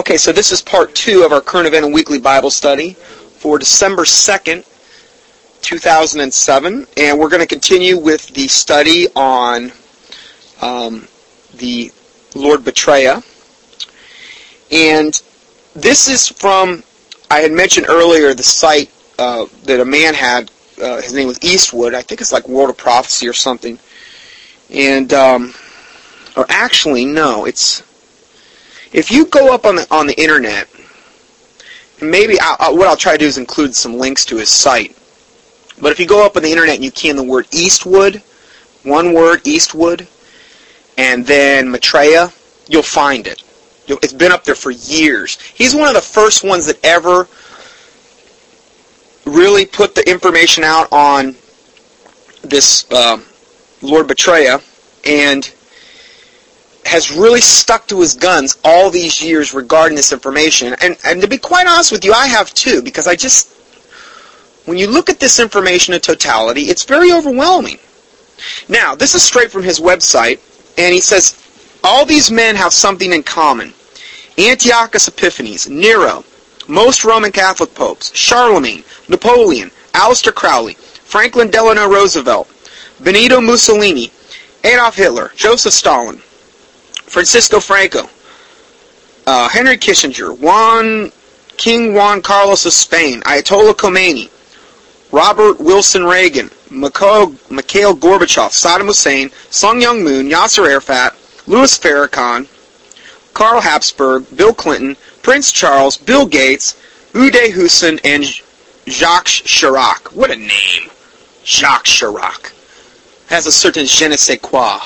Okay, so this is part two of our current event and weekly Bible study for December 2nd, 2007. And we're going to continue with the study on um, the Lord Betrayer. And this is from, I had mentioned earlier, the site uh, that a man had. Uh, his name was Eastwood. I think it's like World of Prophecy or something. And, um, or actually, no, it's if you go up on the on the internet, maybe I'll, I'll, what I'll try to do is include some links to his site. But if you go up on the internet and you key in the word Eastwood, one word Eastwood, and then Maitreya, you'll find it. You'll, it's been up there for years. He's one of the first ones that ever really put the information out on this uh, Lord Betrayer, and has really stuck to his guns all these years regarding this information. And, and to be quite honest with you, I have too, because I just, when you look at this information in totality, it's very overwhelming. Now, this is straight from his website, and he says, all these men have something in common. Antiochus Epiphanes, Nero, most Roman Catholic popes, Charlemagne, Napoleon, Aleister Crowley, Franklin Delano Roosevelt, Benito Mussolini, Adolf Hitler, Joseph Stalin, Francisco Franco, uh, Henry Kissinger, Juan King Juan Carlos of Spain, Ayatollah Khomeini, Robert Wilson Reagan, Mikhail, Mikhail Gorbachev, Saddam Hussein, Sun Myung Moon, Yasser Arafat, Louis Farrakhan, Karl Habsburg, Bill Clinton, Prince Charles, Bill Gates, Uday Hussein, and Jacques Chirac. What a name. Jacques Chirac. Has a certain je ne sais quoi.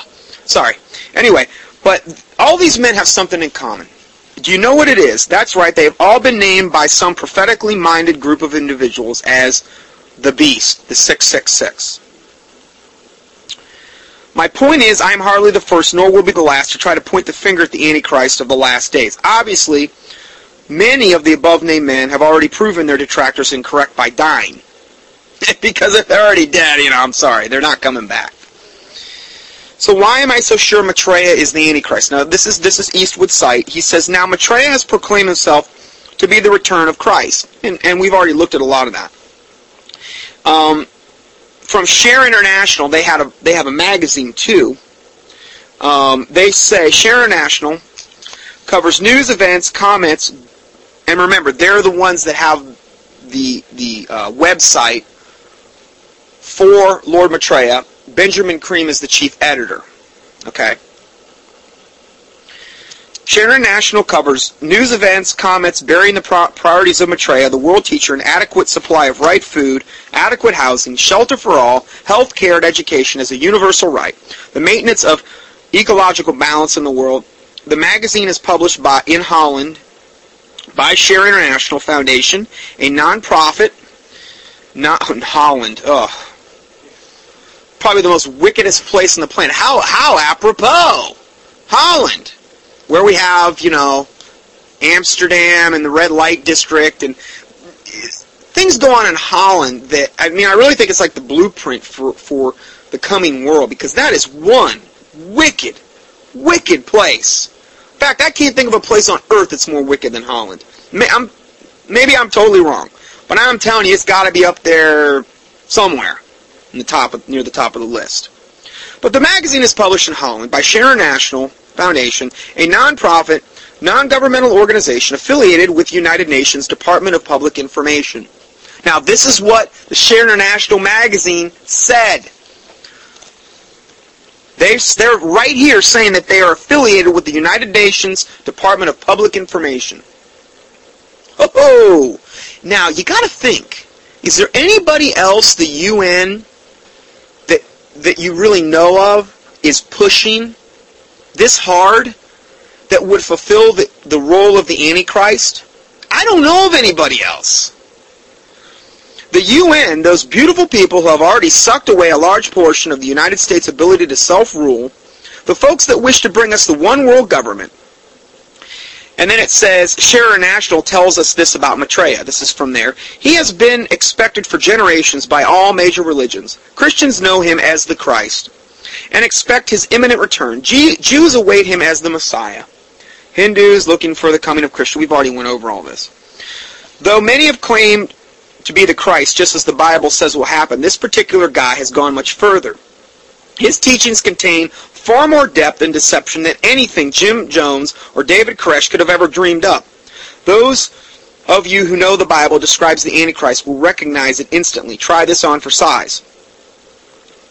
Sorry. Anyway, but all these men have something in common. Do you know what it is? That's right. They have all been named by some prophetically minded group of individuals as the beast, the 666. My point is, I am hardly the first, nor will be the last, to try to point the finger at the Antichrist of the last days. Obviously, many of the above-named men have already proven their detractors incorrect by dying. because if they're already dead, you know, I'm sorry, they're not coming back. So why am I so sure Maitreya is the Antichrist? Now this is this is Eastwood's site. He says now Maitreya has proclaimed himself to be the return of Christ, and, and we've already looked at a lot of that. Um, from Share International, they had a they have a magazine too. Um, they say Share International covers news, events, comments, and remember they're the ones that have the the uh, website for Lord Maitreya Benjamin Creme is the chief editor. Okay. Share International covers news events, comments, burying the priorities of Maitreya, the world teacher, an adequate supply of right food, adequate housing, shelter for all, health care, and education as a universal right, the maintenance of ecological balance in the world. The magazine is published by in Holland by Share International Foundation, a non-profit, not in Holland. Ugh probably the most wickedest place on the planet. How how apropos, Holland, where we have you know Amsterdam and the red light district and things go on in Holland that I mean I really think it's like the blueprint for for the coming world because that is one wicked, wicked place. In fact, I can't think of a place on earth that's more wicked than Holland. I'm, maybe I'm totally wrong, but I'm telling you, it's got to be up there somewhere in the top of, near the top of the list. But the magazine is published in Holland by Share International Foundation, a non-profit, non-governmental organization affiliated with United Nations Department of Public Information. Now, this is what the Share International magazine said. They, they're right here saying that they are affiliated with the United Nations Department of Public Information. Oh, now you got to think: is there anybody else the UN that you really know of is pushing this hard that would fulfill the, the role of the Antichrist? I don't know of anybody else. The UN, those beautiful people who have already sucked away a large portion of the United States' ability to self-rule, the folks that wish to bring us the one world government, and then it says, Share International tells us this about Maitreya. This is from there. He has been expected for generations by all major religions. Christians know him as the Christ and expect his imminent return. Jews await him as the Messiah. Hindus looking for the coming of Krishna. We've already went over all this. Though many have claimed to be the Christ, just as the Bible says will happen, this particular guy has gone much further. His teachings contain far more depth and deception than anything Jim Jones or David Koresh could have ever dreamed up. Those of you who know the Bible describes the Antichrist will recognize it instantly. Try this on for size.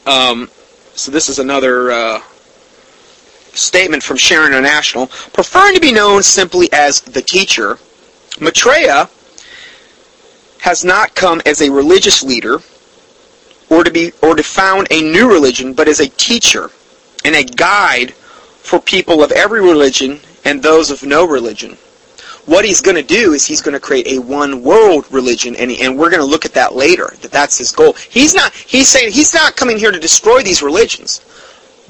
Um, so this is another uh, statement from Share International. Preferring to be known simply as the teacher, Maitreya has not come as a religious leader or to be or to found a new religion, but as a teacher and a guide for people of every religion and those of no religion. What he's going to do is he's going to create a one world religion, and, and we're going to look at that later. That that's his goal. He's not. He's saying he's not coming here to destroy these religions,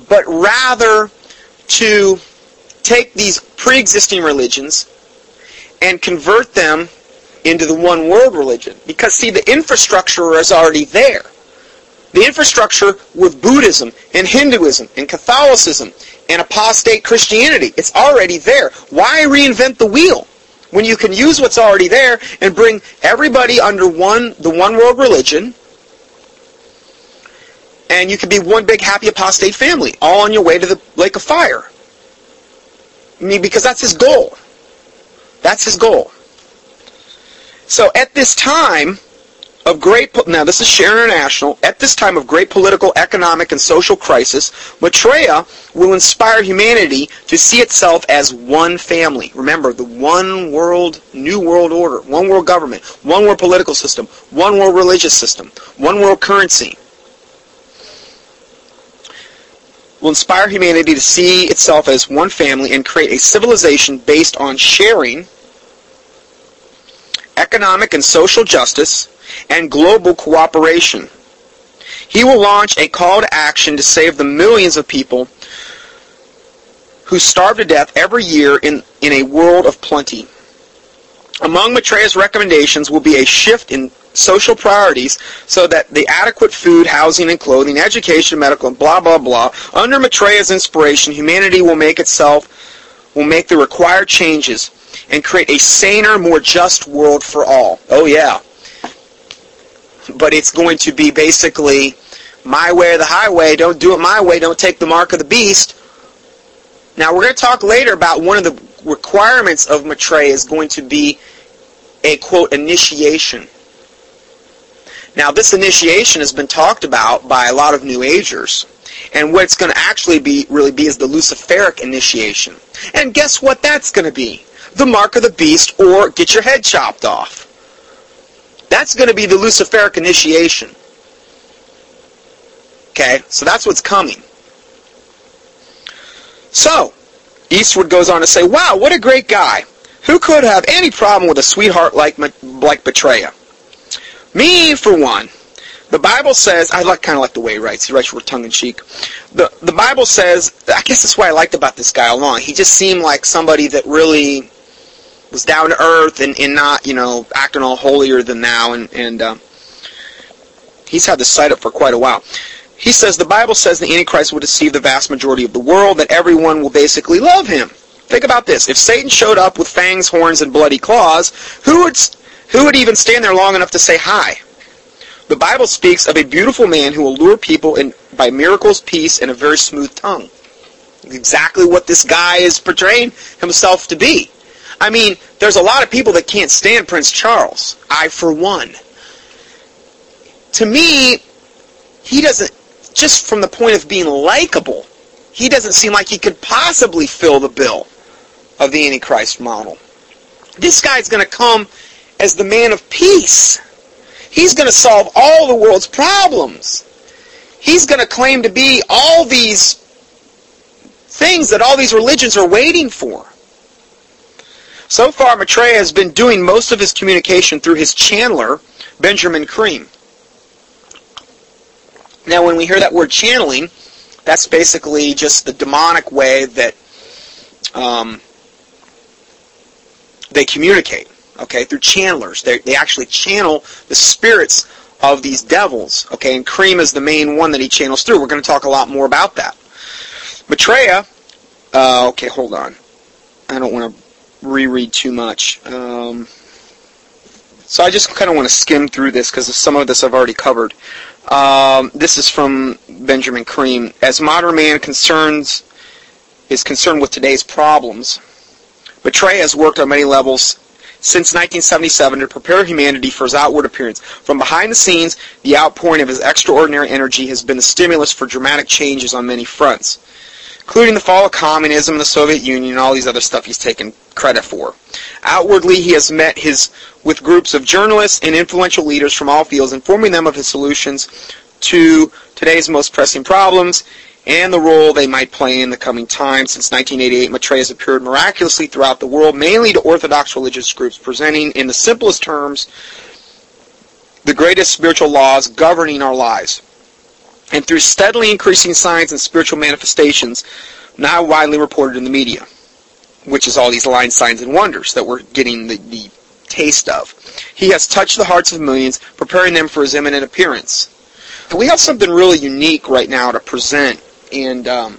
but rather to take these pre-existing religions and convert them into the one world religion. Because see, the infrastructure is already there. The infrastructure with Buddhism and Hinduism and Catholicism and apostate Christianity, it's already there. Why reinvent the wheel? When you can use what's already there and bring everybody under one, the one world religion, and you can be one big happy apostate family, all on your way to the lake of fire. I mean, because that's his goal. That's his goal. So at this time of great, now this is Share International, at this time of great political, economic, and social crisis, Maitreya will inspire humanity to see itself as one family. Remember, the one world, new world order, one world government, one world political system, one world religious system, one world currency. Will inspire humanity to see itself as one family and create a civilization based on sharing economic and social justice, and global cooperation. He will launch a call to action to save the millions of people who starve to death every year in, in a world of plenty. Among Maitreya's recommendations will be a shift in social priorities so that the adequate food, housing, and clothing, education, medical, blah, blah, blah. Under Maitreya's inspiration, humanity will make itself, will make the required changes and create a saner, more just world for all. Oh yeah. But it's going to be basically my way or the highway. Don't do it my way. Don't take the mark of the beast. Now we're going to talk later about one of the requirements of Maitreya is going to be a quote initiation. Now this initiation has been talked about by a lot of New Agers. And what it's going to actually be really be is the Luciferic initiation. And guess what that's going to be? the mark of the beast or get your head chopped off. That's going to be the Luciferic initiation. Okay, so that's what's coming. So, Eastwood goes on to say, wow, what a great guy. Who could have any problem with a sweetheart like, like Maitreya? Me, for one. The Bible says, I like kind of like the way he writes. He writes with tongue-in-cheek. The, the Bible says, I guess that's what I liked about this guy along. He just seemed like somebody that really was down to earth and, and not, you know, acting all holier than thou. And, and uh, he's had this site up for quite a while. He says the Bible says the Antichrist will deceive the vast majority of the world, that everyone will basically love him. Think about this. If Satan showed up with fangs, horns, and bloody claws, who would, who would even stand there long enough to say hi? The Bible speaks of a beautiful man who will lure people in, by miracles, peace, and a very smooth tongue. Exactly what this guy is portraying himself to be. I mean, there's a lot of people that can't stand Prince Charles. I, for one. To me, he doesn't, just from the point of being likable, he doesn't seem like he could possibly fill the bill of the Antichrist model. This guy's going to come as the man of peace. He's going to solve all the world's problems. He's going to claim to be all these things that all these religions are waiting for. So far, Maitreya has been doing most of his communication through his channeler, Benjamin Creme. Now, when we hear that word channeling, that's basically just the demonic way that um, they communicate, okay, through channelers. They, they actually channel the spirits of these devils, okay, and Creme is the main one that he channels through. We're going to talk a lot more about that. Maitreya, uh, okay, hold on. I don't want to reread too much. Um, so I just kind of want to skim through this because some of this I've already covered. Um, this is from Benjamin Creme. As modern man concerns is concerned with today's problems, Maitreya has worked on many levels since 1977 to prepare humanity for his outward appearance. From behind the scenes, the outpouring of his extraordinary energy has been the stimulus for dramatic changes on many fronts, including the fall of communism and the Soviet Union and all these other stuff he's taken credit for. Outwardly, he has met his with groups of journalists and influential leaders from all fields, informing them of his solutions to today's most pressing problems and the role they might play in the coming time. Since 1988, Maitreya has appeared miraculously throughout the world, mainly to Orthodox religious groups, presenting in the simplest terms the greatest spiritual laws governing our lives. And through steadily increasing signs and spiritual manifestations, now widely reported in the media, which is all these line signs and wonders that we're getting the, the taste of. He has touched the hearts of millions, preparing them for his imminent appearance. We have something really unique right now to present and um,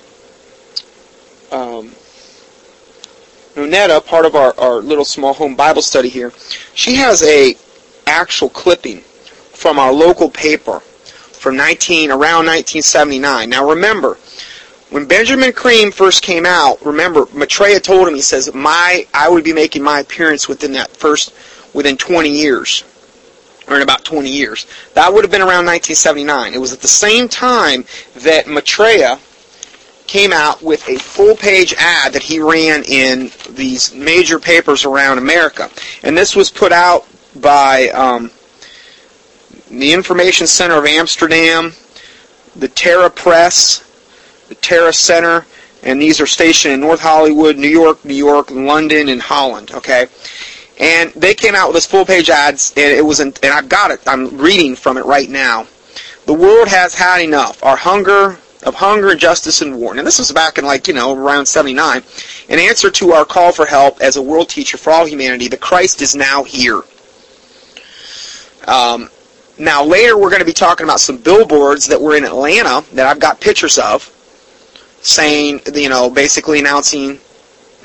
um, part of our, our little small home Bible study here, she has a actual clipping from our local paper from 19 around 1979. Now remember, when Benjamin Creme first came out, remember Maitreya told him he says my I would be making my appearance within that first within 20 years or in about 20 years. That would have been around 1979. It was at the same time that Maitreya came out with a full-page ad that he ran in these major papers around America. And this was put out by um, the Information Center of Amsterdam, the Tara Press, the Tara Center, and these are stationed in North Hollywood, New York, New York, London, and Holland. Okay, and they came out with this full page ads, and it was, in, and I've got it. I'm reading from it right now. The world has had enough. Our hunger of hunger, justice, and war. And this was back in like you know around '79. In answer to our call for help as a world teacher for all humanity, the Christ is now here. Um, now later we're going to be talking about some billboards that were in Atlanta that I've got pictures of, saying you know basically announcing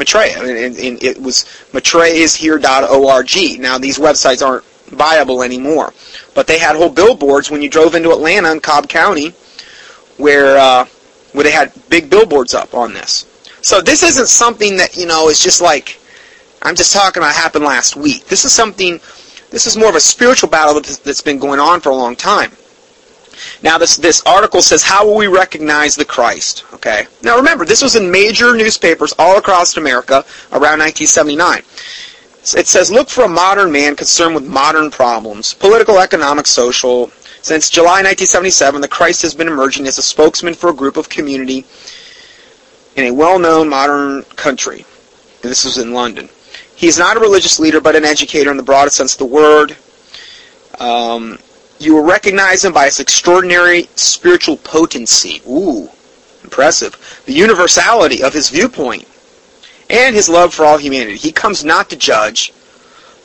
Maitreya. And, and it was maitreyaishere.org. Now these websites aren't viable anymore, but they had whole billboards when you drove into Atlanta in Cobb County, where uh, where they had big billboards up on this. So this isn't something that you know is just like I'm just talking about happened last week. This is something. This is more of a spiritual battle that's been going on for a long time. Now this this article says how will we recognize the Christ? Okay. Now remember this was in major newspapers all across America around 1979. It says look for a modern man concerned with modern problems, political, economic, social. Since July 1977, the Christ has been emerging as a spokesman for a group of community in a well-known modern country. This is in London. He is not a religious leader, but an educator in the broadest sense of the word. Um, you will recognize him by his extraordinary spiritual potency. Ooh, impressive. The universality of his viewpoint and his love for all humanity. He comes not to judge,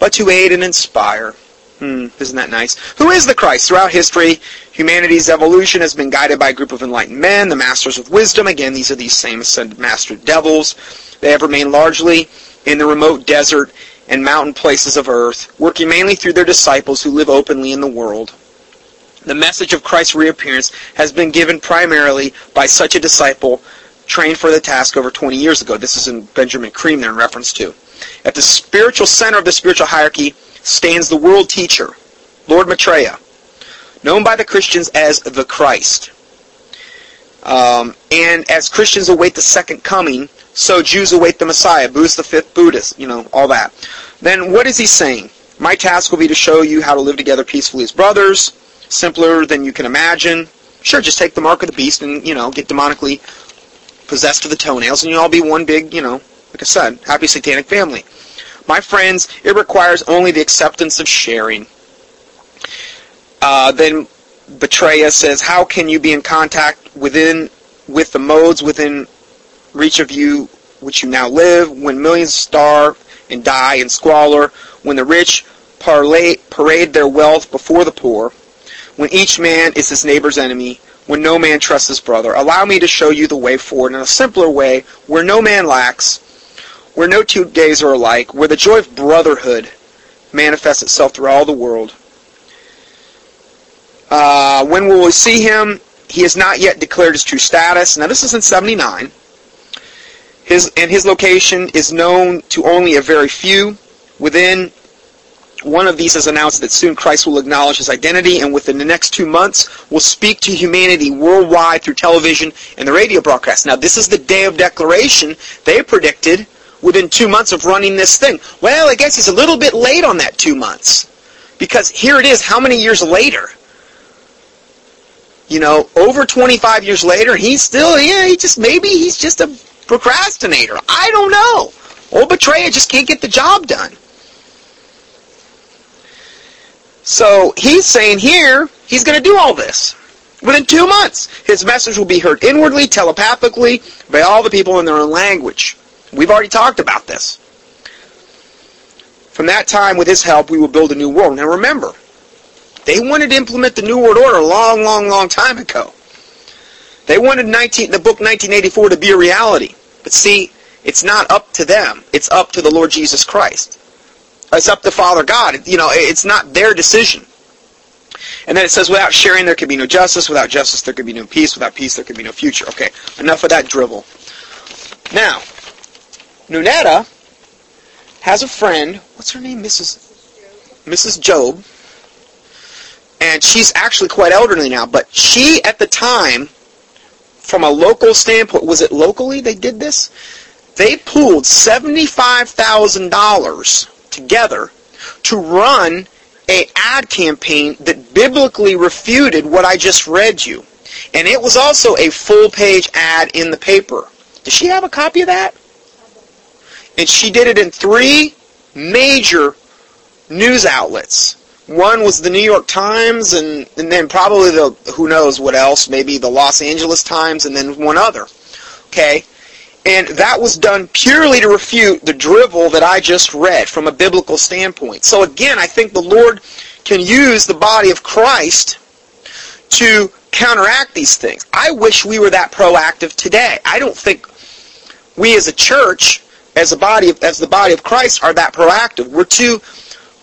but to aid and inspire. Hmm, isn't that nice? Who is the Christ? Throughout history, humanity's evolution has been guided by a group of enlightened men, the masters of wisdom. Again, these are these same ascended master devils. They have remained largely in the remote desert and mountain places of earth, working mainly through their disciples who live openly in the world. The message of Christ's reappearance has been given primarily by such a disciple trained for the task over 20 years ago. This is in Benjamin Creme there in reference to. At the spiritual center of the spiritual hierarchy stands the world teacher, Lord Maitreya, known by the Christians as the Christ. Um, and as Christians await the second coming, so Jews await the Messiah, Buddhists the fifth Buddhist, you know, all that. Then what is he saying? My task will be to show you how to live together peacefully as brothers, simpler than you can imagine. Sure, just take the mark of the beast and, you know, get demonically possessed to the toenails, and you'll all be one big, you know, like I said, happy satanic family. My friends, it requires only the acceptance of sharing. Uh, then Betraya says, how can you be in contact within with the modes within reach of you which you now live, when millions starve and die in squalor, when the rich parade their wealth before the poor, when each man is his neighbor's enemy, when no man trusts his brother. Allow me to show you the way forward in a simpler way, where no man lacks, where no two days are alike, where the joy of brotherhood manifests itself through all the world. Uh, when will we see him? He has not yet declared his true status. Now, this is in 79. His, and his location is known to only a very few. Within one of these has announced that soon Christ will acknowledge his identity and within the next two months will speak to humanity worldwide through television and the radio broadcast. Now, this is the day of declaration they predicted within two months of running this thing. Well, I guess he's a little bit late on that two months. Because here it is, how many years later? You know, over 25 years later, he's still, yeah, he just, maybe he's just a procrastinator. I don't know. Old Betrayer just can't get the job done. So he's saying here, he's going to do all this. Within two months, his message will be heard inwardly, telepathically, by all the people in their own language. We've already talked about this. From that time, with his help, we will build a new world. Now remember, they wanted to implement the New World Order a long, long, long time ago. They wanted 19, the book 1984 to be a reality. But see, it's not up to them. It's up to the Lord Jesus Christ. It's up to Father God. You know, it's not their decision. And then it says, without sharing, there can be no justice. Without justice, there can be no peace. Without peace, there can be no future. Okay, enough of that drivel. Now, Nanette has a friend. What's her name? Mrs. Mrs. Job. And she's actually quite elderly now. But she, at the time, from a local standpoint, was it locally they did this? They pooled $75,000 together to run a ad campaign that biblically refuted what I just read you. And it was also a full page ad in the paper. Does she have a copy of that? And she did it in three major news outlets. One was the New York Times, and, and then probably the, who knows what else, maybe the Los Angeles Times, and then one other. Okay? And that was done purely to refute the drivel that I just read from a biblical standpoint. So again, I think the Lord can use the body of Christ to counteract these things. I wish we were that proactive today. I don't think we as a church, as a body as the body of Christ, are that proactive. We're too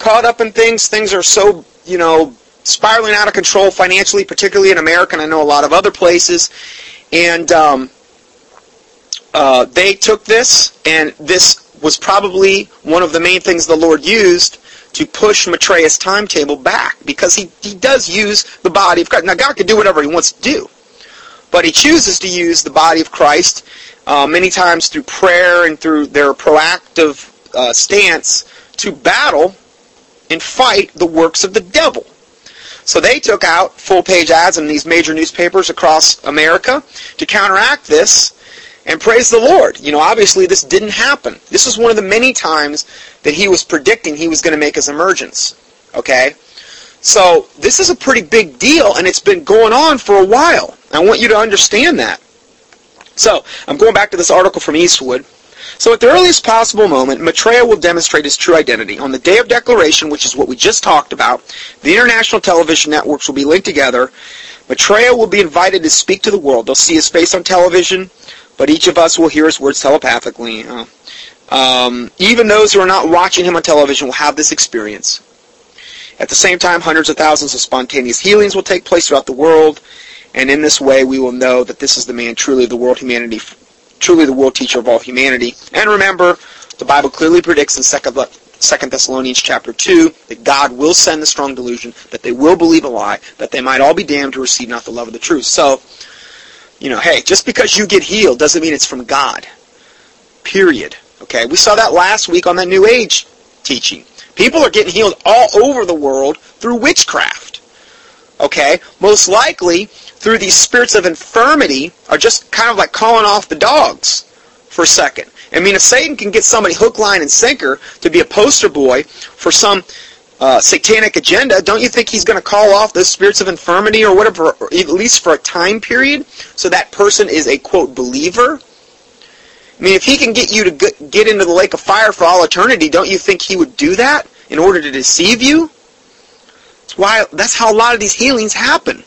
caught up in things. Things are so, you know, spiraling out of control financially, particularly in America, and I know a lot of other places. And um, uh, they took this, and this was probably one of the main things the Lord used to push Maitreya's timetable back, because he, he does use the body of Christ. Now, God can do whatever he wants to do, but he chooses to use the body of Christ uh, many times through prayer and through their proactive uh, stance to battle and fight the works of the devil. So they took out full-page ads in these major newspapers across America to counteract this and praise the Lord. You know, obviously this didn't happen. This was one of the many times that he was predicting he was going to make his emergence. Okay? So this is a pretty big deal, and it's been going on for a while. I want you to understand that. So, I'm going back to this article from Eastwood. So at the earliest possible moment, Maitreya will demonstrate his true identity. On the day of declaration, which is what we just talked about, the international television networks will be linked together. Maitreya will be invited to speak to the world. They'll see his face on television but each of us will hear his words telepathically. Uh, um, even those who are not watching him on television will have this experience. At the same time, hundreds of thousands of spontaneous healings will take place throughout the world, and in this way we will know that this is the man truly of the world humanity, truly the world teacher of all humanity. And remember, the Bible clearly predicts in Second Thessalonians chapter 2 that God will send the strong delusion, that they will believe a lie, that they might all be damned to receive not the love of the truth. So, you know, hey, just because you get healed doesn't mean it's from God. Period. Okay, we saw that last week on that New Age teaching. People are getting healed all over the world through witchcraft. Okay, most likely through these spirits of infirmity are just kind of like calling off the dogs for a second. I mean, if Satan can get somebody hook, line, and sinker to be a poster boy for some uh, satanic agenda, don't you think he's going to call off those spirits of infirmity or whatever, or at least for a time period, so that person is a quote believer? I mean, if he can get you to get into the lake of fire for all eternity, don't you think he would do that in order to deceive you? That's why. That's how a lot of these healings happen.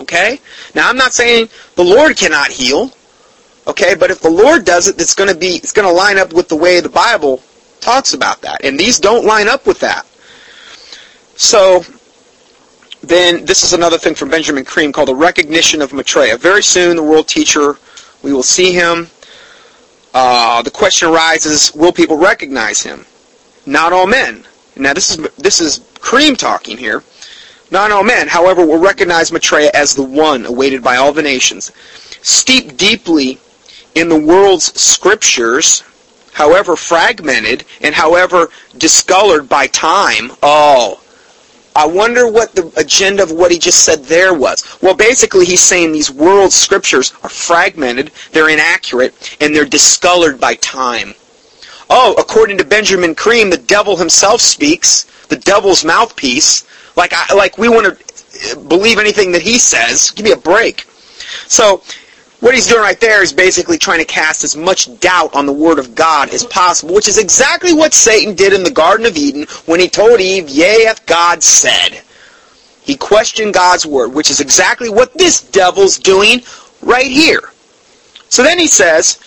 Okay. Now, I'm not saying the Lord cannot heal. Okay, but if the Lord does it, it's going to be it's going to line up with the way the Bible talks about that, and these don't line up with that. So then this is another thing from Benjamin Creme called the recognition of Maitreya. Very soon, the world teacher, we will see him. Uh, the question arises: Will people recognize him? Not all men. Now this is this is Creme talking here. Not all men, however, will recognize Maitreya as the one awaited by all the nations. Steeped deeply in the world's scriptures, however fragmented and however discolored by time, oh, I wonder what the agenda of what he just said there was. Well, basically he's saying these world scriptures are fragmented, they're inaccurate, and they're discolored by time. Oh, according to Benjamin Creme, the devil himself speaks, the devil's mouthpiece. Like, I, like we want to believe anything that he says. Give me a break. So, what he's doing right there is basically trying to cast as much doubt on the Word of God as possible, which is exactly what Satan did in the Garden of Eden when he told Eve, Yea, hath God said. He questioned God's Word, which is exactly what this devil's doing right here. So then he says,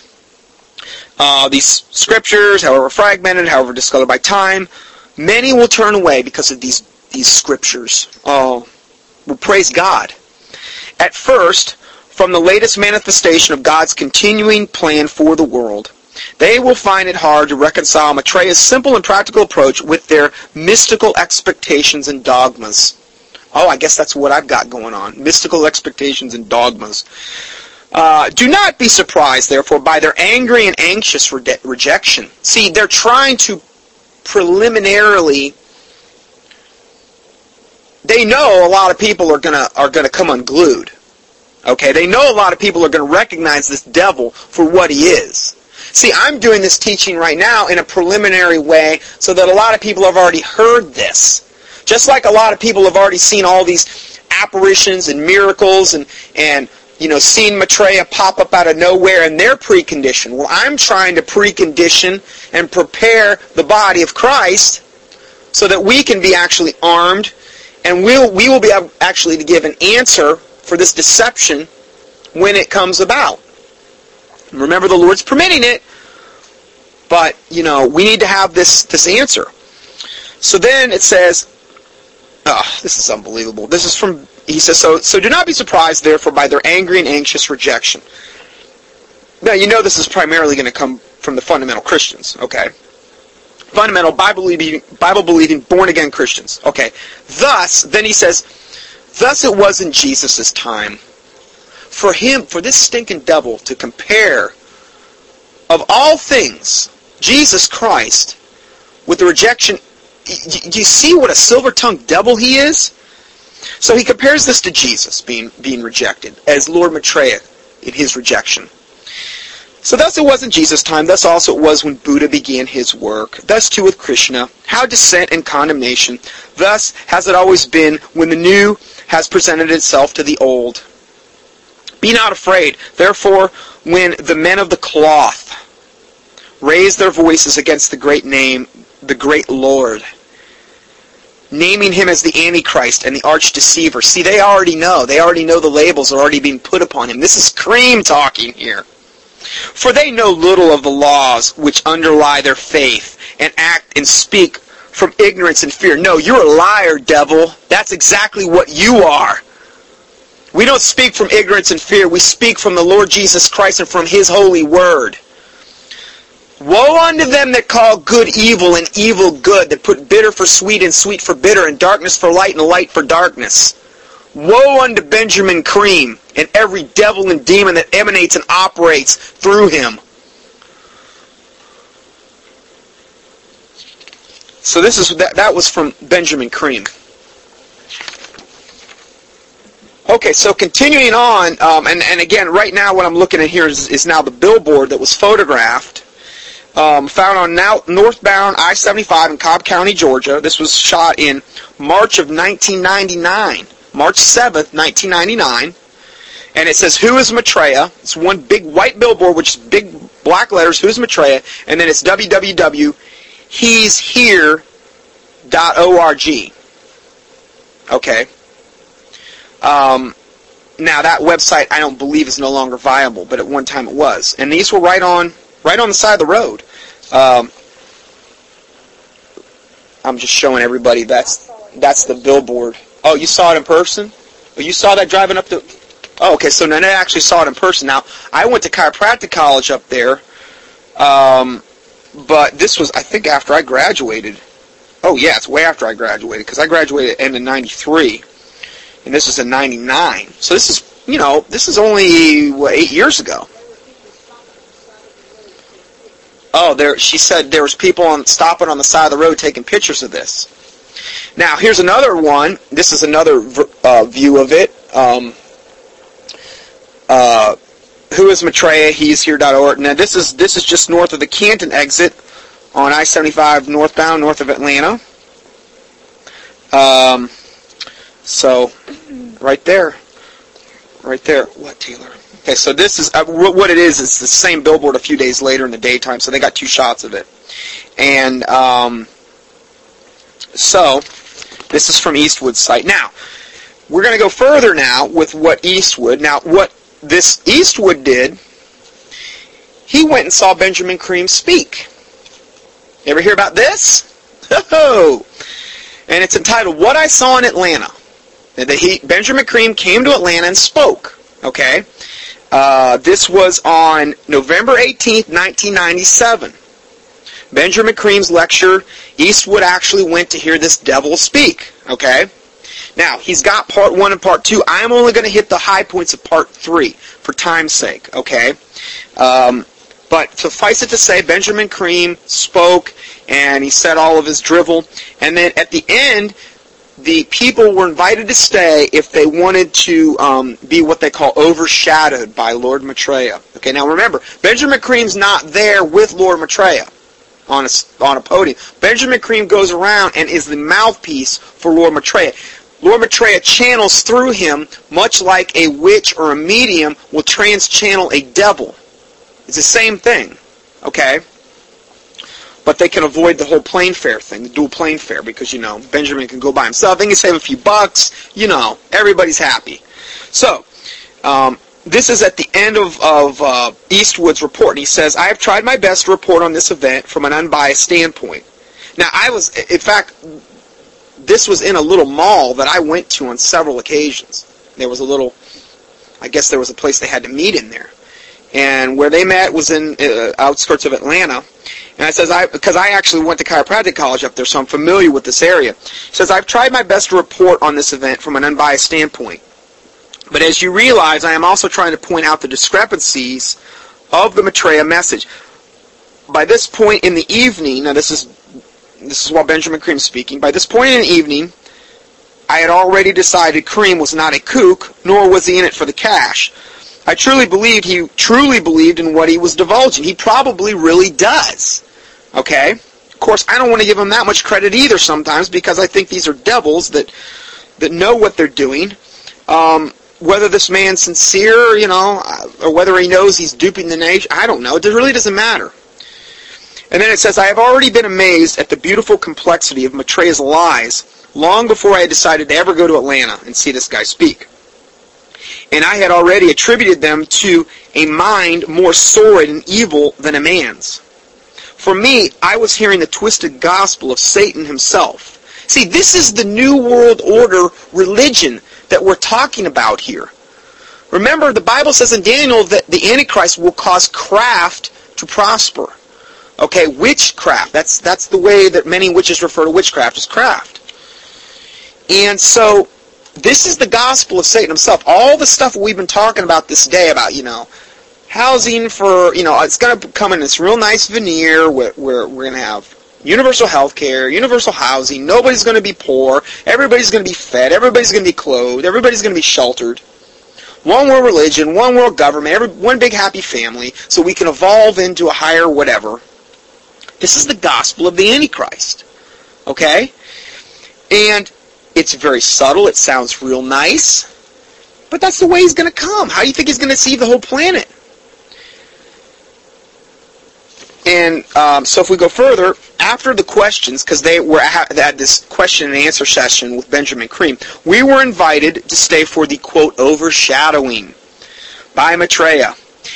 uh, these scriptures, however fragmented, however discolored by time, many will turn away because of these, these scriptures. Oh, well, praise God. At first, from the latest manifestation of God's continuing plan for the world, they will find it hard to reconcile Maitreya's simple and practical approach with their mystical expectations and dogmas. Oh, I guess that's what I've got going on. Mystical expectations and dogmas. Uh, do not be surprised, therefore, by their angry and anxious re- rejection. See, they're trying to preliminarily. They know a lot of people are gonna are gonna come unglued. Okay, they know a lot of people are to recognize this devil for what he is. See, I'm doing this teaching right now in a preliminary way so that a lot of people have already heard this. Just like a lot of people have already seen all these apparitions and miracles and, and you know, seen Maitreya pop up out of nowhere and they're preconditioned. Well, I'm trying to precondition and prepare the body of Christ so that we can be actually armed and we'll, we will be able actually to give an answer for this deception when it comes about. Remember, the Lord's permitting it, but, you know, we need to have this, this answer. So then it says, oh, this is unbelievable. This is from, he says, so, so do not be surprised, therefore, by their angry and anxious rejection. Now, you know this is primarily going to come from the fundamental Christians, okay? Fundamental, Bible-believing, Bible-believing, born-again Christians. Okay. Thus, then he says, Thus it was in Jesus' time. For him, for this stinking devil to compare of all things, Jesus Christ, with the rejection. Do you see what a silver-tongued devil he is? So he compares this to Jesus being, being rejected, as Lord Maitreya in his rejection. So thus it was in Jesus' time, thus also it was when Buddha began his work, thus too with Krishna, how dissent and condemnation, thus has it always been when the new has presented itself to the old. Be not afraid. Therefore, when the men of the cloth raise their voices against the great name, the great Lord, naming him as the Antichrist and the arch deceiver. See, they already know. They already know the labels are already being put upon him. This is Creme talking here. For they know little of the laws which underlie their faith, and act and speak from ignorance and fear. No, you're a liar, devil. That's exactly what you are. We don't speak from ignorance and fear. We speak from the Lord Jesus Christ and from His holy word. Woe unto them that call good evil and evil good, that put bitter for sweet and sweet for bitter, and darkness for light and light for darkness. Woe unto Benjamin Creme and every devil and demon that emanates and operates through him. So this is that, that was from Benjamin Creme. Okay, so continuing on, um, and, and again, right now what I'm looking at here is, is now the billboard that was photographed, um, found on now, northbound I-75 in Cobb County, Georgia. This was shot in March of 1999, March 7th, 1999. And it says, Who is Maitreya? It's one big white billboard, which is big black letters, Who's Maitreya? And then it's www he's dot org. Okay. Um, now that website I don't believe is no longer viable, but at one time it was. And these were right on right on the side of the road. Um, I'm just showing everybody that's that's the billboard. Oh, you saw it in person? Oh, you saw that driving up the. Oh, okay. So Nanette actually saw it in person. Now I went to chiropractic college up there, um, but this was I think after I graduated. Oh yeah, it's way after I graduated because I graduated at end of '93, and this is in '99. So this is you know this is only what, eight years ago. Oh, there. She said there was people on stopping on the side of the road taking pictures of this. Now, here's another one. This is another uh, view of it. Um, uh, who is Maitreya? He's here.org. Now, this is this is just north of the Canton exit on I-75 northbound, north of Atlanta. Um, so, right there, right there. What, Taylor? Okay, so this is uh, what it is. It's the same billboard a few days later in the daytime. So they got two shots of it, and um, so this is from Eastwood's site. Now we're going to go further now with what Eastwood. Now what this Eastwood did, he went and saw Benjamin Creme speak. You ever hear about this? Oh, and it's entitled "What I Saw in Atlanta." That he Benjamin Creme came to Atlanta and spoke. Okay. Uh, this was on November 18th, 1997. Benjamin Creme's lecture, Eastwood actually went to hear this devil speak. Okay? Now, he's got part one and part two. I'm only going to hit the high points of part three for time's sake. Okay? Um, but suffice it to say, Benjamin Creme spoke and he said all of his drivel. And then at the end, the people were invited to stay if they wanted to um, be what they call overshadowed by Lord Maitreya. Okay, now remember, Benjamin Creme's not there with Lord Maitreya on a, on a podium. Benjamin Creme goes around and is the mouthpiece for Lord Maitreya. Lord Maitreya channels through him much like a witch or a medium will trans-channel a devil. It's the same thing. Okay? but they can avoid the whole plane fare thing, the dual plane fare, because, you know, Benjamin can go by himself. They can save a few bucks. You know, everybody's happy. So, um, this is at the end of, of uh, Eastwood's report. And he says, I have tried my best to report on this event from an unbiased standpoint. Now, I was, in fact, this was in a little mall that I went to on several occasions. There was a little, I guess there was a place they had to meet in there. And where they met was in uh, outskirts of Atlanta. And I says, I, because I actually went to chiropractic college up there, so I'm familiar with this area. He says, I've tried my best to report on this event from an unbiased standpoint. But as you realize, I am also trying to point out the discrepancies of the Maitreya message. By this point in the evening, now this is this is while Benjamin Creme speaking, by this point in the evening, I had already decided Creme was not a kook, nor was he in it for the cash. I truly believed he truly believed in what he was divulging. He probably really does. Okay? Of course, I don't want to give him that much credit either sometimes because I think these are devils that that know what they're doing. Um, whether this man's sincere, you know, uh, or whether he knows he's duping the nation, I don't know. It really doesn't matter. And then it says, I have already been amazed at the beautiful complexity of Maitreya's lies long before I had decided to ever go to Atlanta and see this guy speak and I had already attributed them to a mind more sordid and evil than a man's. For me, I was hearing the twisted gospel of Satan himself. See, this is the New World Order religion that we're talking about here. Remember, the Bible says in Daniel that the Antichrist will cause craft to prosper. Okay, witchcraft. That's that's the way that many witches refer to witchcraft as craft. And so this is the gospel of Satan himself. All the stuff we've been talking about this day about, you know, housing for, you know, it's going to come in this real nice veneer where, where we're going to have universal health care, universal housing, nobody's going to be poor, everybody's going to be fed, everybody's going to be clothed, everybody's going to be sheltered. One world religion, one world government, every, one big happy family, so we can evolve into a higher whatever. This is the gospel of the Antichrist. Okay? And it's very subtle. It sounds real nice. But that's the way he's going to come. How do you think he's going to deceive the whole planet? And um, so if we go further, after the questions, because they were they had this question and answer session with Benjamin Creme, we were invited to stay for the quote overshadowing by Maitreya.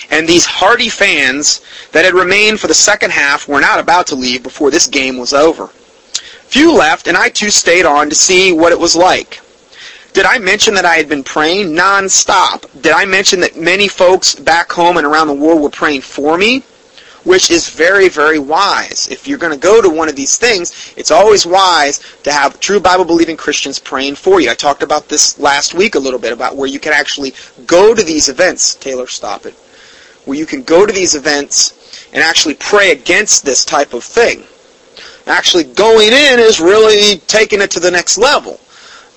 And these hardy fans that had remained for the second half were not about to leave before this game was over. Few left, and I too stayed on to see what it was like. Did I mention that I had been praying nonstop? Did I mention that many folks back home and around the world were praying for me? Which is very, very wise. If you're going to go to one of these things, it's always wise to have true Bible believing Christians praying for you. I talked about this last week a little bit about where you can actually go to these events. Taylor, stop it. Where you can go to these events and actually pray against this type of thing. Actually, going in is really taking it to the next level.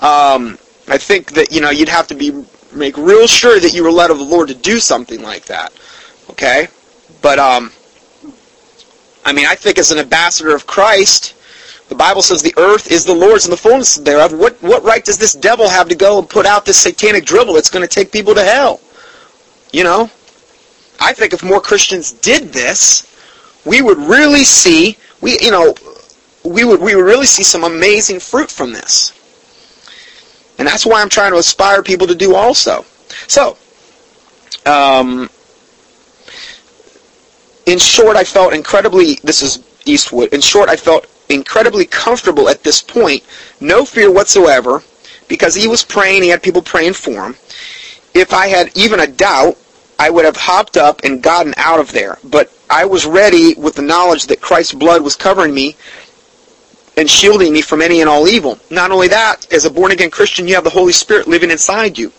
Um, I think that you know you'd have to be make real sure that you were led of the Lord to do something like that. Okay, but um, I mean, I think as an ambassador of Christ, the Bible says the earth is the Lord's and the fullness thereof. What, what right does this devil have to go and put out this satanic dribble that's going to take people to hell? You know? I think if more Christians did this, we would really see, we, you know, we would, we would really see some amazing fruit from this. And that's why I'm trying to aspire people to do also. So, um, in short, I felt incredibly, this is Eastwood, in short, I felt incredibly comfortable at this point, no fear whatsoever, because he was praying, he had people praying for him. If I had even a doubt, I would have hopped up and gotten out of there. But I was ready with the knowledge that Christ's blood was covering me and shielding me from any and all evil. Not only that, as a born again Christian, you have the Holy Spirit living inside you.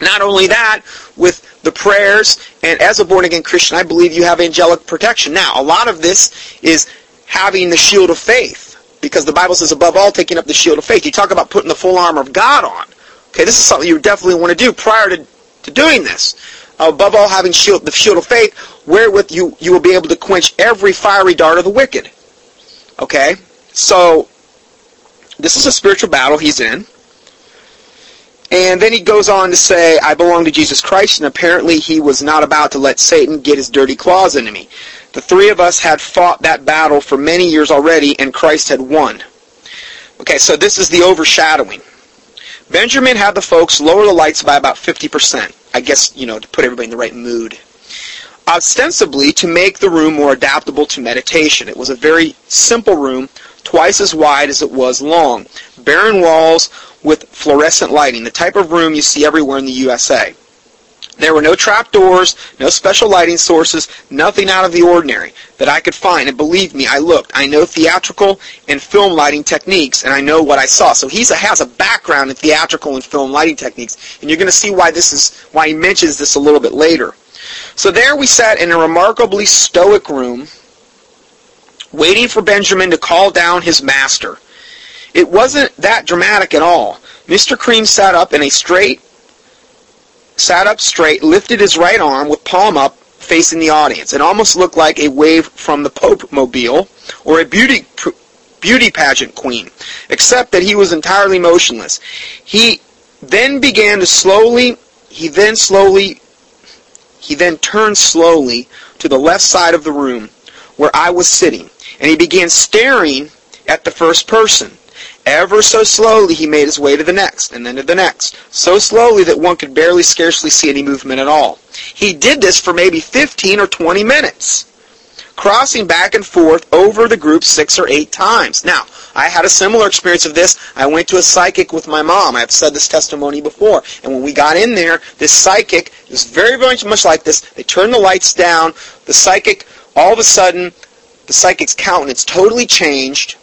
Not only that, with the prayers, and as a born again Christian, I believe you have angelic protection. Now, a lot of this is having the shield of faith, because the Bible says, above all, taking up the shield of faith. You talk about putting the full armor of God on. Okay, this is something you definitely want to do prior to, to doing this. Above all, having shield, the shield of faith, wherewith you, you will be able to quench every fiery dart of the wicked. Okay? So, this is a spiritual battle he's in. And then he goes on to say, I belong to Jesus Christ, and apparently he was not about to let Satan get his dirty claws into me. The three of us had fought that battle for many years already, and Christ had won. Okay, so this is the overshadowing. Benjamin had the folks lower the lights by about 50%. I guess, you know, to put everybody in the right mood. Ostensibly to make the room more adaptable to meditation. It was a very simple room, twice as wide as it was long. Barren walls with fluorescent lighting, the type of room you see everywhere in the USA. There were no trapdoors, no special lighting sources, nothing out of the ordinary that I could find. And believe me, I looked. I know theatrical and film lighting techniques, and I know what I saw. So he has a background in theatrical and film lighting techniques, and you're going to see why this is why he mentions this a little bit later. So there we sat in a remarkably stoic room, waiting for Benjamin to call down his master. It wasn't that dramatic at all. Mr. Creme sat up in a straight, sat up straight, lifted his right arm with palm up, facing the audience. It almost looked like a wave from the Pope Mobile or a beauty beauty pageant queen, except that he was entirely motionless. He then began to slowly, he then slowly, he then turned slowly to the left side of the room where I was sitting, and he began staring at the first person. Ever so slowly he made his way to the next, and then to the next, so slowly that one could barely scarcely see any movement at all. He did this for maybe 15 or 20 minutes, crossing back and forth over the group six or eight times. Now, I had a similar experience of this. I went to a psychic with my mom. I've said this testimony before. And when we got in there, this psychic is very, very much like this. They turned the lights down. The psychic, all of a sudden, the psychic's countenance totally changed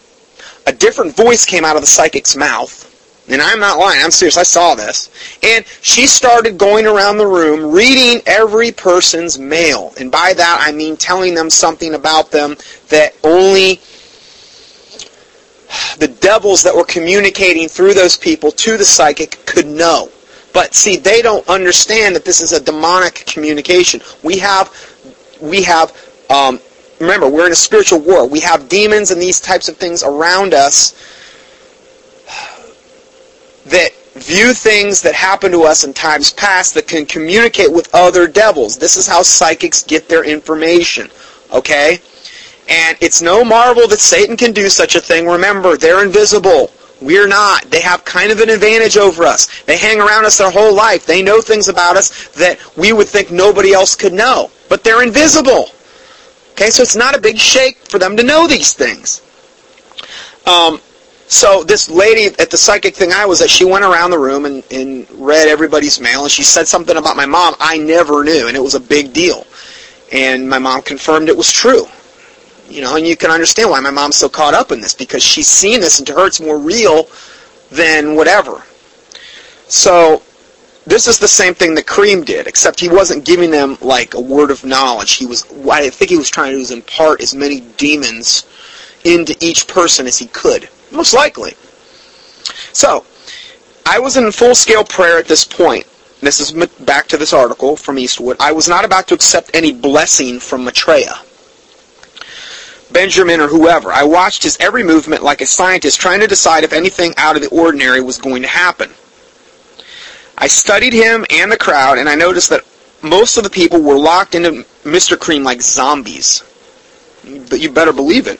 a different voice came out of the psychic's mouth. And I'm not lying. I'm serious. I saw this. And she started going around the room reading every person's mail. And by that, I mean telling them something about them that only the devils that were communicating through those people to the psychic could know. But see, they don't understand that this is a demonic communication. We have, we have um, remember, we're in a spiritual war. We have demons and these types of things around us that view things that happen to us in times past that can communicate with other devils. This is how psychics get their information. Okay? And it's no marvel that Satan can do such a thing. Remember, they're invisible. We're not. They have kind of an advantage over us. They hang around us their whole life. They know things about us that we would think nobody else could know. But they're invisible. Okay, so it's not a big shake for them to know these things. Um, so this lady at the psychic thing I was at, she went around the room and, and read everybody's mail, and she said something about my mom I never knew, and it was a big deal. And my mom confirmed it was true. You know, and you can understand why my mom's so caught up in this because she's seen this, and to her it's more real than whatever. So this is the same thing that Creme did, except he wasn't giving them like a word of knowledge. He was, I think he was trying to impart as many demons into each person as he could, most likely. So, I was in full-scale prayer at this point. This is back to this article from Eastwood. I was not about to accept any blessing from Maitreya. Benjamin or whoever. I watched his every movement like a scientist trying to decide if anything out of the ordinary was going to happen. I studied him and the crowd, and I noticed that most of the people were locked into Mr. Creme like zombies. But you better believe it.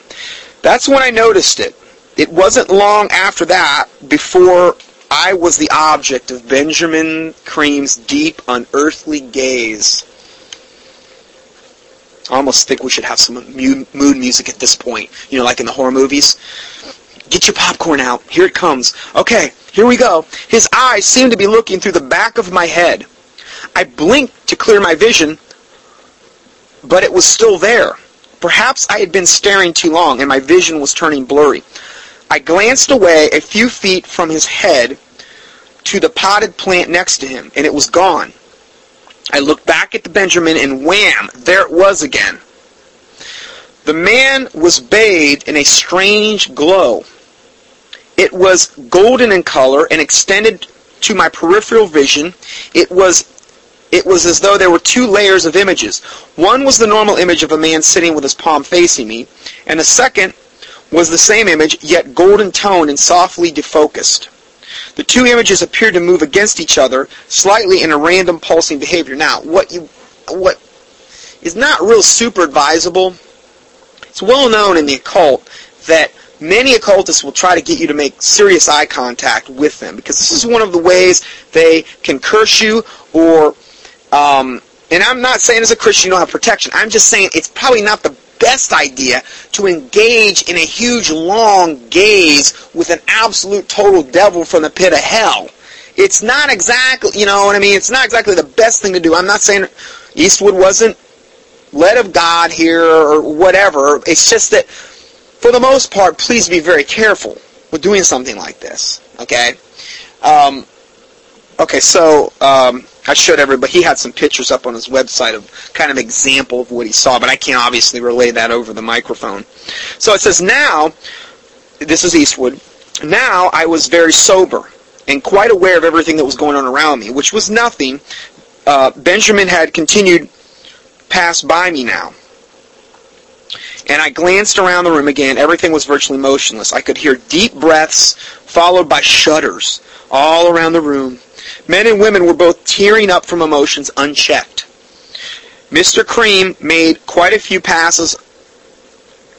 That's when I noticed it. It wasn't long after that before I was the object of Benjamin Creme's deep, unearthly gaze. I almost think we should have some mood music at this point. You know, like in the horror movies. Get your popcorn out. Here it comes. Okay, here we go. His eyes seemed to be looking through the back of my head. I blinked to clear my vision, but it was still there. Perhaps I had been staring too long and my vision was turning blurry. I glanced away a few feet from his head to the potted plant next to him, and it was gone. I looked back at the Benjamin, and wham, there it was again. The man was bathed in a strange glow. It was golden in color and extended to my peripheral vision. It was it was as though there were two layers of images. One was the normal image of a man sitting with his palm facing me, and the second was the same image, yet golden toned and softly defocused. The two images appeared to move against each other slightly in a random pulsing behavior. Now, what you what is not real super advisable, it's well known in the occult that many occultists will try to get you to make serious eye contact with them because this is one of the ways they can curse you or um, and I'm not saying as a Christian you don't have protection. I'm just saying it's probably not the best idea to engage in a huge long gaze with an absolute total devil from the pit of hell. It's not exactly, you know what I mean? It's not exactly the best thing to do. I'm not saying Eastwood wasn't led of God here or whatever. It's just that for the most part, please be very careful with doing something like this. Okay. Um, okay, so um, I showed everybody. He had some pictures up on his website of kind of example of what he saw, but I can't obviously relay that over the microphone. So it says now, this is Eastwood. Now I was very sober and quite aware of everything that was going on around me, which was nothing. Uh, Benjamin had continued past by me now and I glanced around the room again. Everything was virtually motionless. I could hear deep breaths followed by shudders all around the room. Men and women were both tearing up from emotions unchecked. Mr. Creme made quite a few passes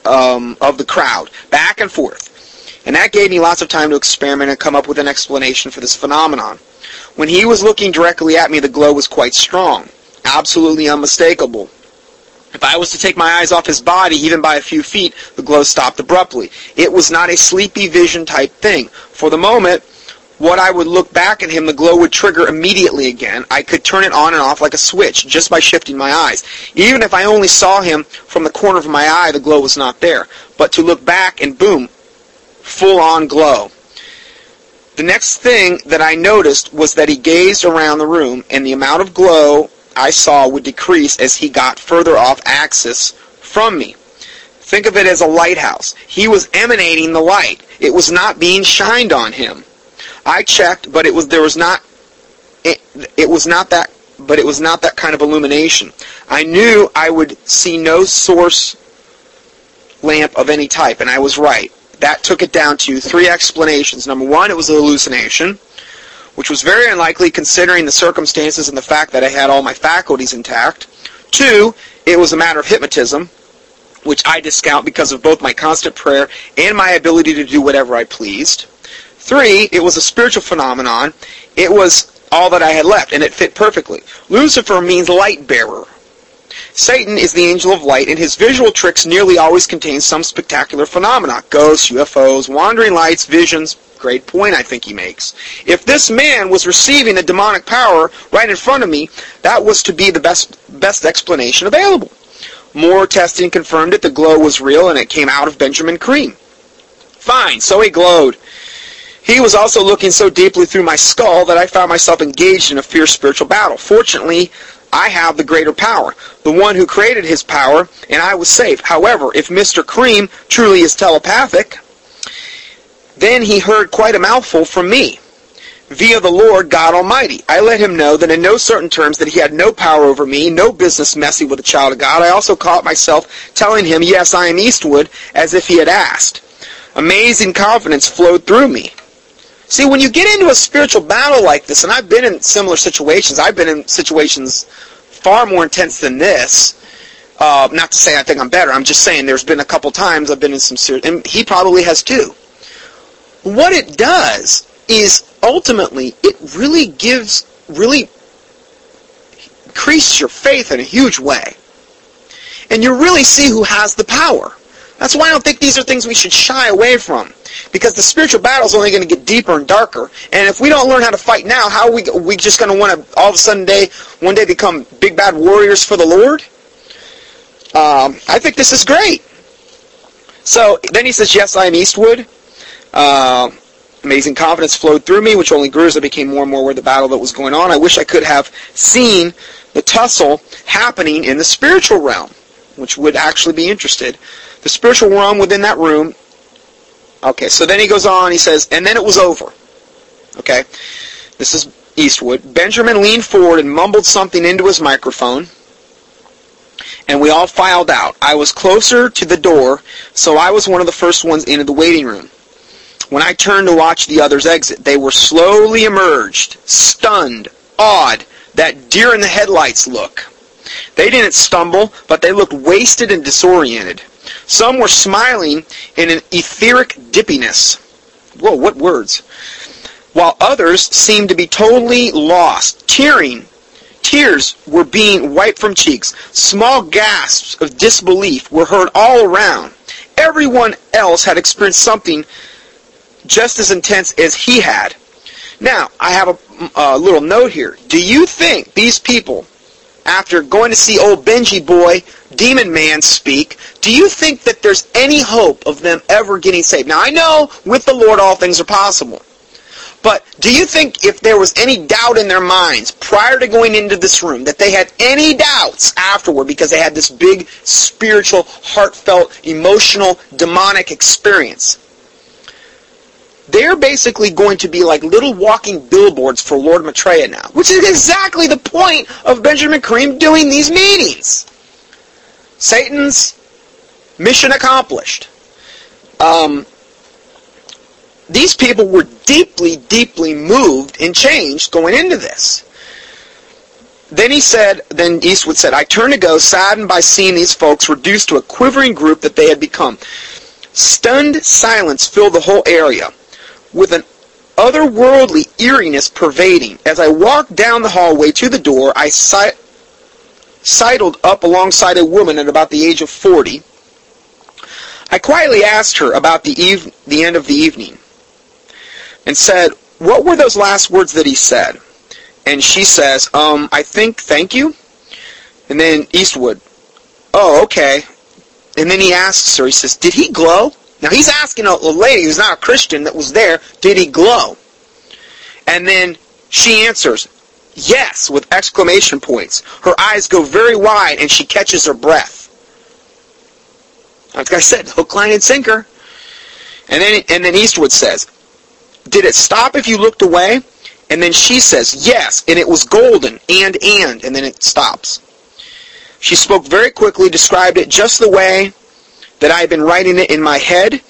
um, of the crowd, back and forth. And that gave me lots of time to experiment and come up with an explanation for this phenomenon. When he was looking directly at me, the glow was quite strong, absolutely unmistakable. If I was to take my eyes off his body, even by a few feet, the glow stopped abruptly. It was not a sleepy vision type thing. For the moment, what I would look back at him, the glow would trigger immediately again. I could turn it on and off like a switch just by shifting my eyes. Even if I only saw him from the corner of my eye, the glow was not there. But to look back and boom, full on glow. The next thing that I noticed was that he gazed around the room and the amount of glow I saw would decrease as he got further off axis from me. Think of it as a lighthouse. He was emanating the light. It was not being shined on him. I checked, but it was there was not it, it was not that but it was not that kind of illumination. I knew I would see no source lamp of any type, and I was right. That took it down to three explanations. Number one, it was a hallucination which was very unlikely considering the circumstances and the fact that I had all my faculties intact. Two, it was a matter of hypnotism, which I discount because of both my constant prayer and my ability to do whatever I pleased. Three, it was a spiritual phenomenon. It was all that I had left, and it fit perfectly. Lucifer means light bearer. Satan is the angel of light, and his visual tricks nearly always contain some spectacular phenomena. Ghosts, UFOs, wandering lights, visions. Great point I think he makes. If this man was receiving a demonic power right in front of me, that was to be the best, best explanation available. More testing confirmed it. The glow was real, and it came out of Benjamin Creme. Fine, so he glowed. He was also looking so deeply through my skull that I found myself engaged in a fierce spiritual battle. Fortunately, I have the greater power, the one who created his power, and I was safe. However, if Mr. Creme truly is telepathic, then he heard quite a mouthful from me via the Lord God Almighty. I let him know that in no certain terms that he had no power over me, no business messing with a child of God. I also caught myself telling him, yes, I am Eastwood, as if he had asked. Amazing confidence flowed through me. See, when you get into a spiritual battle like this, and I've been in similar situations, I've been in situations far more intense than this. Uh, not to say I think I'm better. I'm just saying there's been a couple times I've been in some serious, and he probably has too. What it does is ultimately it really gives, really increases your faith in a huge way. And you really see who has the power. That's why I don't think these are things we should shy away from. Because the spiritual battle is only going to get deeper and darker. And if we don't learn how to fight now, how are we, are we just going to want to all of a sudden day, one day become big bad warriors for the Lord? Um, I think this is great. So then he says, yes, I am Eastwood. Uh, amazing confidence flowed through me, which only grew as I became more and more aware of the battle that was going on. I wish I could have seen the tussle happening in the spiritual realm, which would actually be interested. The spiritual realm within that room. Okay, so then he goes on, he says, and then it was over. Okay, this is Eastwood. Benjamin leaned forward and mumbled something into his microphone, and we all filed out. I was closer to the door, so I was one of the first ones into the waiting room. When I turned to watch the others exit, they were slowly emerged, stunned, awed, that deer in the headlights look. They didn't stumble, but they looked wasted and disoriented. Some were smiling in an etheric dippiness. Whoa, what words? While others seemed to be totally lost, tearing. Tears were being wiped from cheeks. Small gasps of disbelief were heard all around. Everyone else had experienced something just as intense as he had. Now, I have a, a, little note here. Do you think these people, after going to see old Benji boy, Demon Man speak, do you think that there's any hope of them ever getting saved? Now, I know with the Lord all things are possible. But do you think if there was any doubt in their minds prior to going into this room, that they had any doubts afterward because they had this big spiritual, heartfelt, emotional, demonic experience? They're basically going to be like little walking billboards for Lord Maitreya now, which is exactly the point of Benjamin Creme doing these meetings. Satan's mission accomplished. Um, these people were deeply, deeply moved and changed going into this. Then he said, then Eastwood said, I turned to go, saddened by seeing these folks reduced to a quivering group that they had become. Stunned silence filled the whole area with an otherworldly eeriness pervading. As I walked down the hallway to the door, I si- sidled up alongside a woman at about the age of 40. I quietly asked her about the, eve- the end of the evening and said, what were those last words that he said? And she says, um, I think thank you. And then Eastwood, oh, okay. And then he asks her, he says, did he glow? Now he's asking a, lady who's not a Christian that was there, did he glow? And then she answers, yes, with exclamation points. Her eyes go very wide and she catches her breath. Like I said, hook, line, and sinker. And then, and then Eastwood says, did it stop if you looked away? And then she says, yes, and it was golden, and, and, and then it stops. She spoke very quickly, described it just the way that I had been writing it in my head.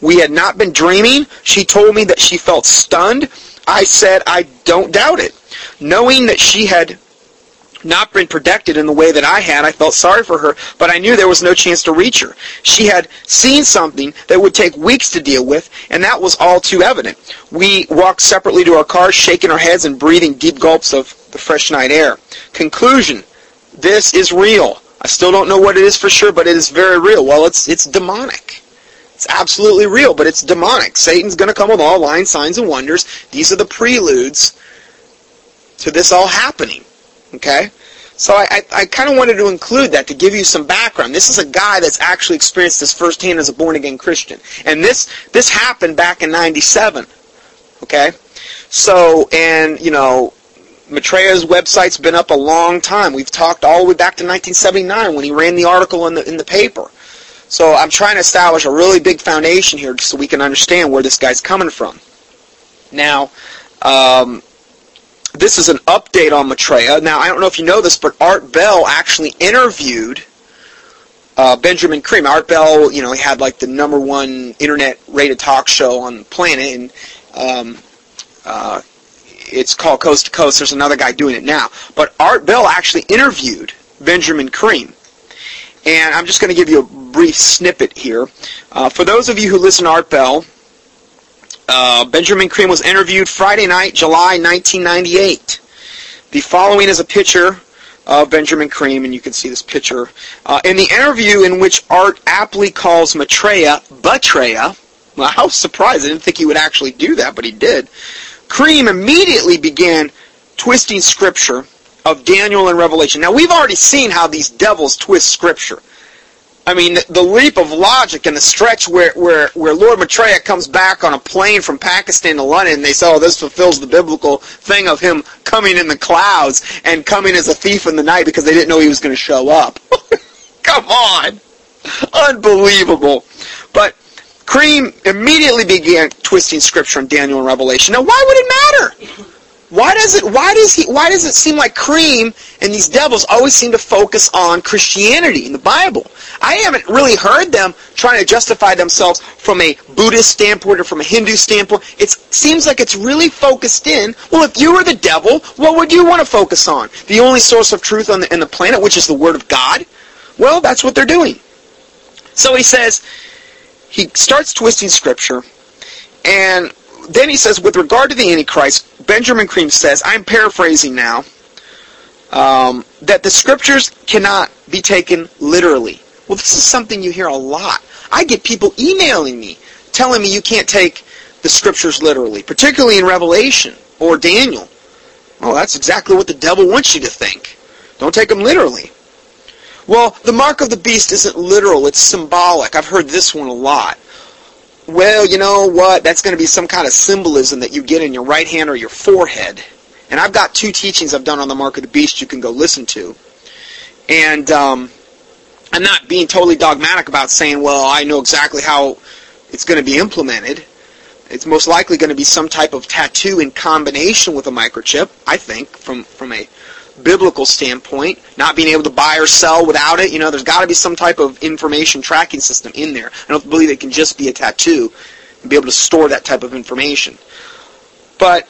We had not been dreaming. She told me that she felt stunned. I said, I don't doubt it. Knowing that she had not been protected in the way that I had. I felt sorry for her, but I knew there was no chance to reach her. She had seen something that would take weeks to deal with, and that was all too evident. We walked separately to our cars, shaking our heads and breathing deep gulps of the fresh night air. Conclusion, this is real. I still don't know what it is for sure, but it is very real. Well, it's it's demonic. It's absolutely real, but it's demonic. Satan's going to come with all lying signs and wonders. These are the preludes to this all happening. Okay? So I, I, I kind of wanted to include that to give you some background. This is a guy that's actually experienced this firsthand as a born-again Christian. And this, this happened back in 97. Okay? So, and, you know, Maitreya's website's been up a long time. We've talked all the way back to 1979 when he ran the article in the, in the paper. So I'm trying to establish a really big foundation here so we can understand where this guy's coming from. Now, um, this is an update on Maitreya. Now, I don't know if you know this, but Art Bell actually interviewed uh, Benjamin Creme. Art Bell, you know, he had like the number one internet rated talk show on the planet, and um, uh, it's called Coast to Coast. There's another guy doing it now. But Art Bell actually interviewed Benjamin Creme. And I'm just going to give you a brief snippet here. Uh, for those of you who listen to Art Bell, uh, Benjamin Creme was interviewed Friday night, July 1998. The following is a picture of Benjamin Creme, and you can see this picture. Uh, in the interview in which Art aptly calls Maitreya Betraya, well, was surprised. I didn't think he would actually do that, but he did. Creme immediately began twisting Scripture of Daniel and Revelation. Now, we've already seen how these devils twist Scripture. I mean, the leap of logic and the stretch where, where, where Lord Maitreya comes back on a plane from Pakistan to London and they say, oh, this fulfills the biblical thing of him coming in the clouds and coming as a thief in the night because they didn't know he was going to show up. Come on! Unbelievable. Creme immediately began twisting scripture in Daniel and Revelation. Now, why would it matter? Why does it why does he why does it seem like Creme and these devils always seem to focus on Christianity in the Bible? I haven't really heard them trying to justify themselves from a Buddhist standpoint or from a Hindu standpoint. It seems like it's really focused in, well, if you were the devil, what would you want to focus on? The only source of truth on the, in the planet, which is the Word of God? Well, that's what they're doing. So he says, he starts twisting Scripture, and then he says, with regard to the Antichrist, Benjamin Creme says, I'm paraphrasing now, um, that the scriptures cannot be taken literally. Well, this is something you hear a lot. I get people emailing me telling me you can't take the scriptures literally, particularly in Revelation or Daniel. Well, that's exactly what the devil wants you to think. Don't take them literally. Well, the mark of the beast isn't literal, it's symbolic. I've heard this one a lot well, you know what? That's going to be some kind of symbolism that you get in your right hand or your forehead. And I've got two teachings I've done on the mark of the beast you can go listen to. And um, I'm not being totally dogmatic about saying, well, I know exactly how it's going to be implemented. It's most likely going to be some type of tattoo in combination with a microchip, I think, from, from a biblical standpoint, not being able to buy or sell without it. You know, there's got to be some type of information tracking system in there. I don't believe it can just be a tattoo and be able to store that type of information. But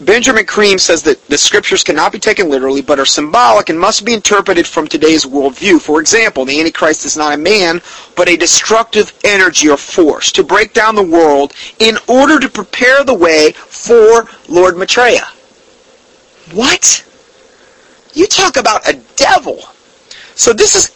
Benjamin Creme says that the scriptures cannot be taken literally, but are symbolic and must be interpreted from today's worldview. For example, the Antichrist is not a man, but a destructive energy or force to break down the world in order to prepare the way for Lord Maitreya. What? You talk about a devil. So this is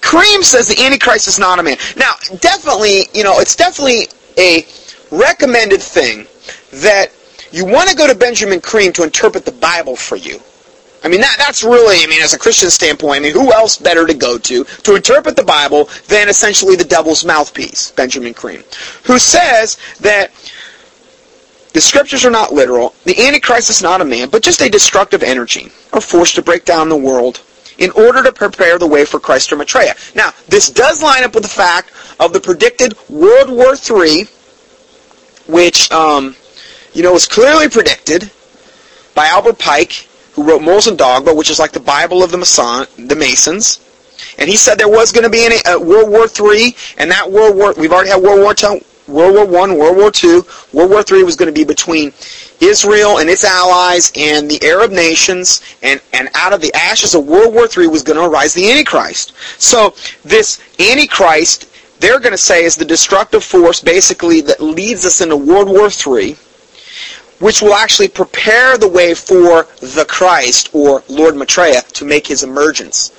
Creme says the Antichrist is not a man. Now, definitely, you know, it's definitely a recommended thing that you want to go to Benjamin Creme to interpret the Bible for you. I mean, that, that's really, I mean, as a Christian standpoint, I mean, who else better to go to to interpret the Bible than essentially the devil's mouthpiece, Benjamin Creme, who says that the scriptures are not literal. The Antichrist is not a man, but just a destructive energy or force to break down the world in order to prepare the way for Christ or Maitreya. Now, this does line up with the fact of the predicted World War III, which, um, you know, it was clearly predicted by Albert Pike, who wrote Morals and Dogma, which is like the Bible of the, Mason, the Masons. And he said there was going to be a World War III, and that World War, we've already had World War II, World War One, World War Two, World War Three was going to be between Israel and its allies and the Arab nations, and, and out of the ashes of World War III was going to arise the Antichrist. So this Antichrist, they're going to say, is the destructive force basically that leads us into World War III, which will actually prepare the way for the Christ, or Lord Maitreya, to make his emergence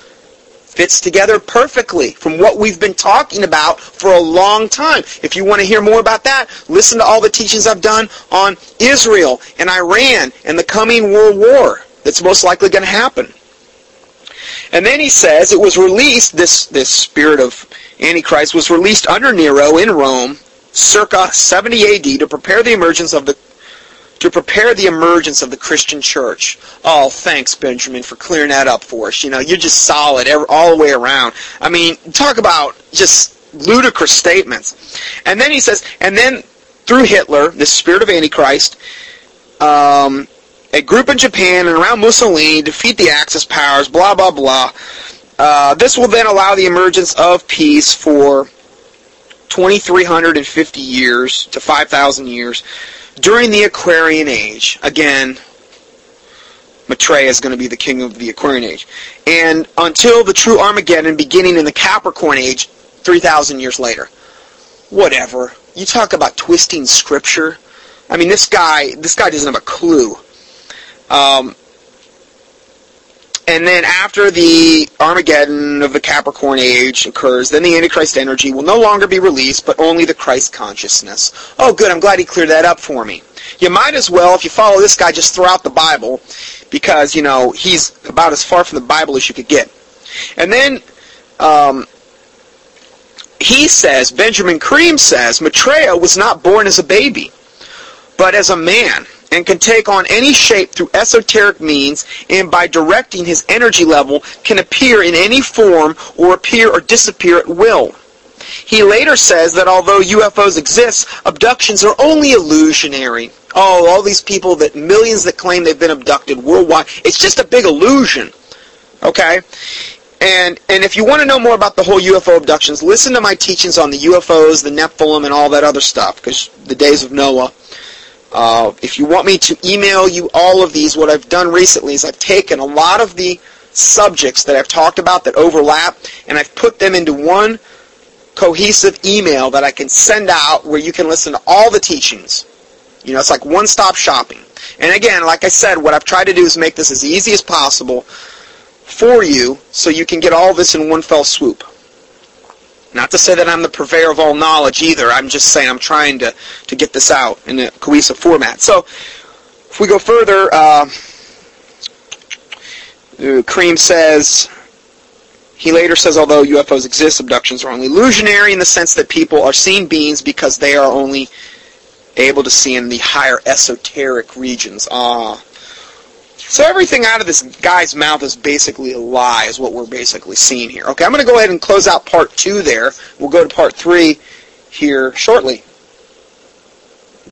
fits together perfectly from what we've been talking about for a long time. If you want to hear more about that, listen to all the teachings I've done on Israel and Iran and the coming world war that's most likely going to happen. And then he says it was released, this, this spirit of Antichrist was released under Nero in Rome circa 70 AD to prepare the emergence of the to prepare the emergence of the Christian church. Oh, thanks, Benjamin, for clearing that up for us. You know, you're just solid all the way around. I mean, talk about just ludicrous statements. And then he says, and then through Hitler, the spirit of Antichrist, um, a group in Japan and around Mussolini defeat the Axis powers, blah, blah, blah. Uh, this will then allow the emergence of peace for 2,350 years to 5,000 years during the Aquarian Age, again, Maitreya is going to be the king of the Aquarian Age. And until the true Armageddon beginning in the Capricorn Age, 3,000 years later. Whatever. You talk about twisting scripture. I mean, this guy, this guy doesn't have a clue. Um, and then after the Armageddon of the Capricorn Age occurs, then the Antichrist energy will no longer be released, but only the Christ consciousness. Oh, good. I'm glad he cleared that up for me. You might as well, if you follow this guy, just throw out the Bible, because, you know, he's about as far from the Bible as you could get. And then, um, he says, Benjamin Creme says, Maitreya was not born as a baby, but as a man and can take on any shape through esoteric means and by directing his energy level can appear in any form or appear or disappear at will. He later says that although UFOs exist, abductions are only illusionary. Oh, all these people that millions that claim they've been abducted worldwide, it's just a big illusion. Okay? And and if you want to know more about the whole UFO abductions, listen to my teachings on the UFOs, the Nephilim, and all that other stuff, because the days of Noah. Uh, if you want me to email you all of these, what I've done recently is I've taken a lot of the subjects that I've talked about that overlap, and I've put them into one cohesive email that I can send out where you can listen to all the teachings. You know, it's like one-stop shopping. And again, like I said, what I've tried to do is make this as easy as possible for you so you can get all this in one fell swoop. Not to say that I'm the purveyor of all knowledge either. I'm just saying I'm trying to, to get this out in a cohesive format. So, if we go further, uh, Creme says, he later says, although UFOs exist, abductions are only illusionary in the sense that people are seeing beings because they are only able to see in the higher esoteric regions. Ah, so everything out of this guy's mouth is basically a lie, is what we're basically seeing here. Okay, I'm going to go ahead and close out part two there. We'll go to part three here shortly.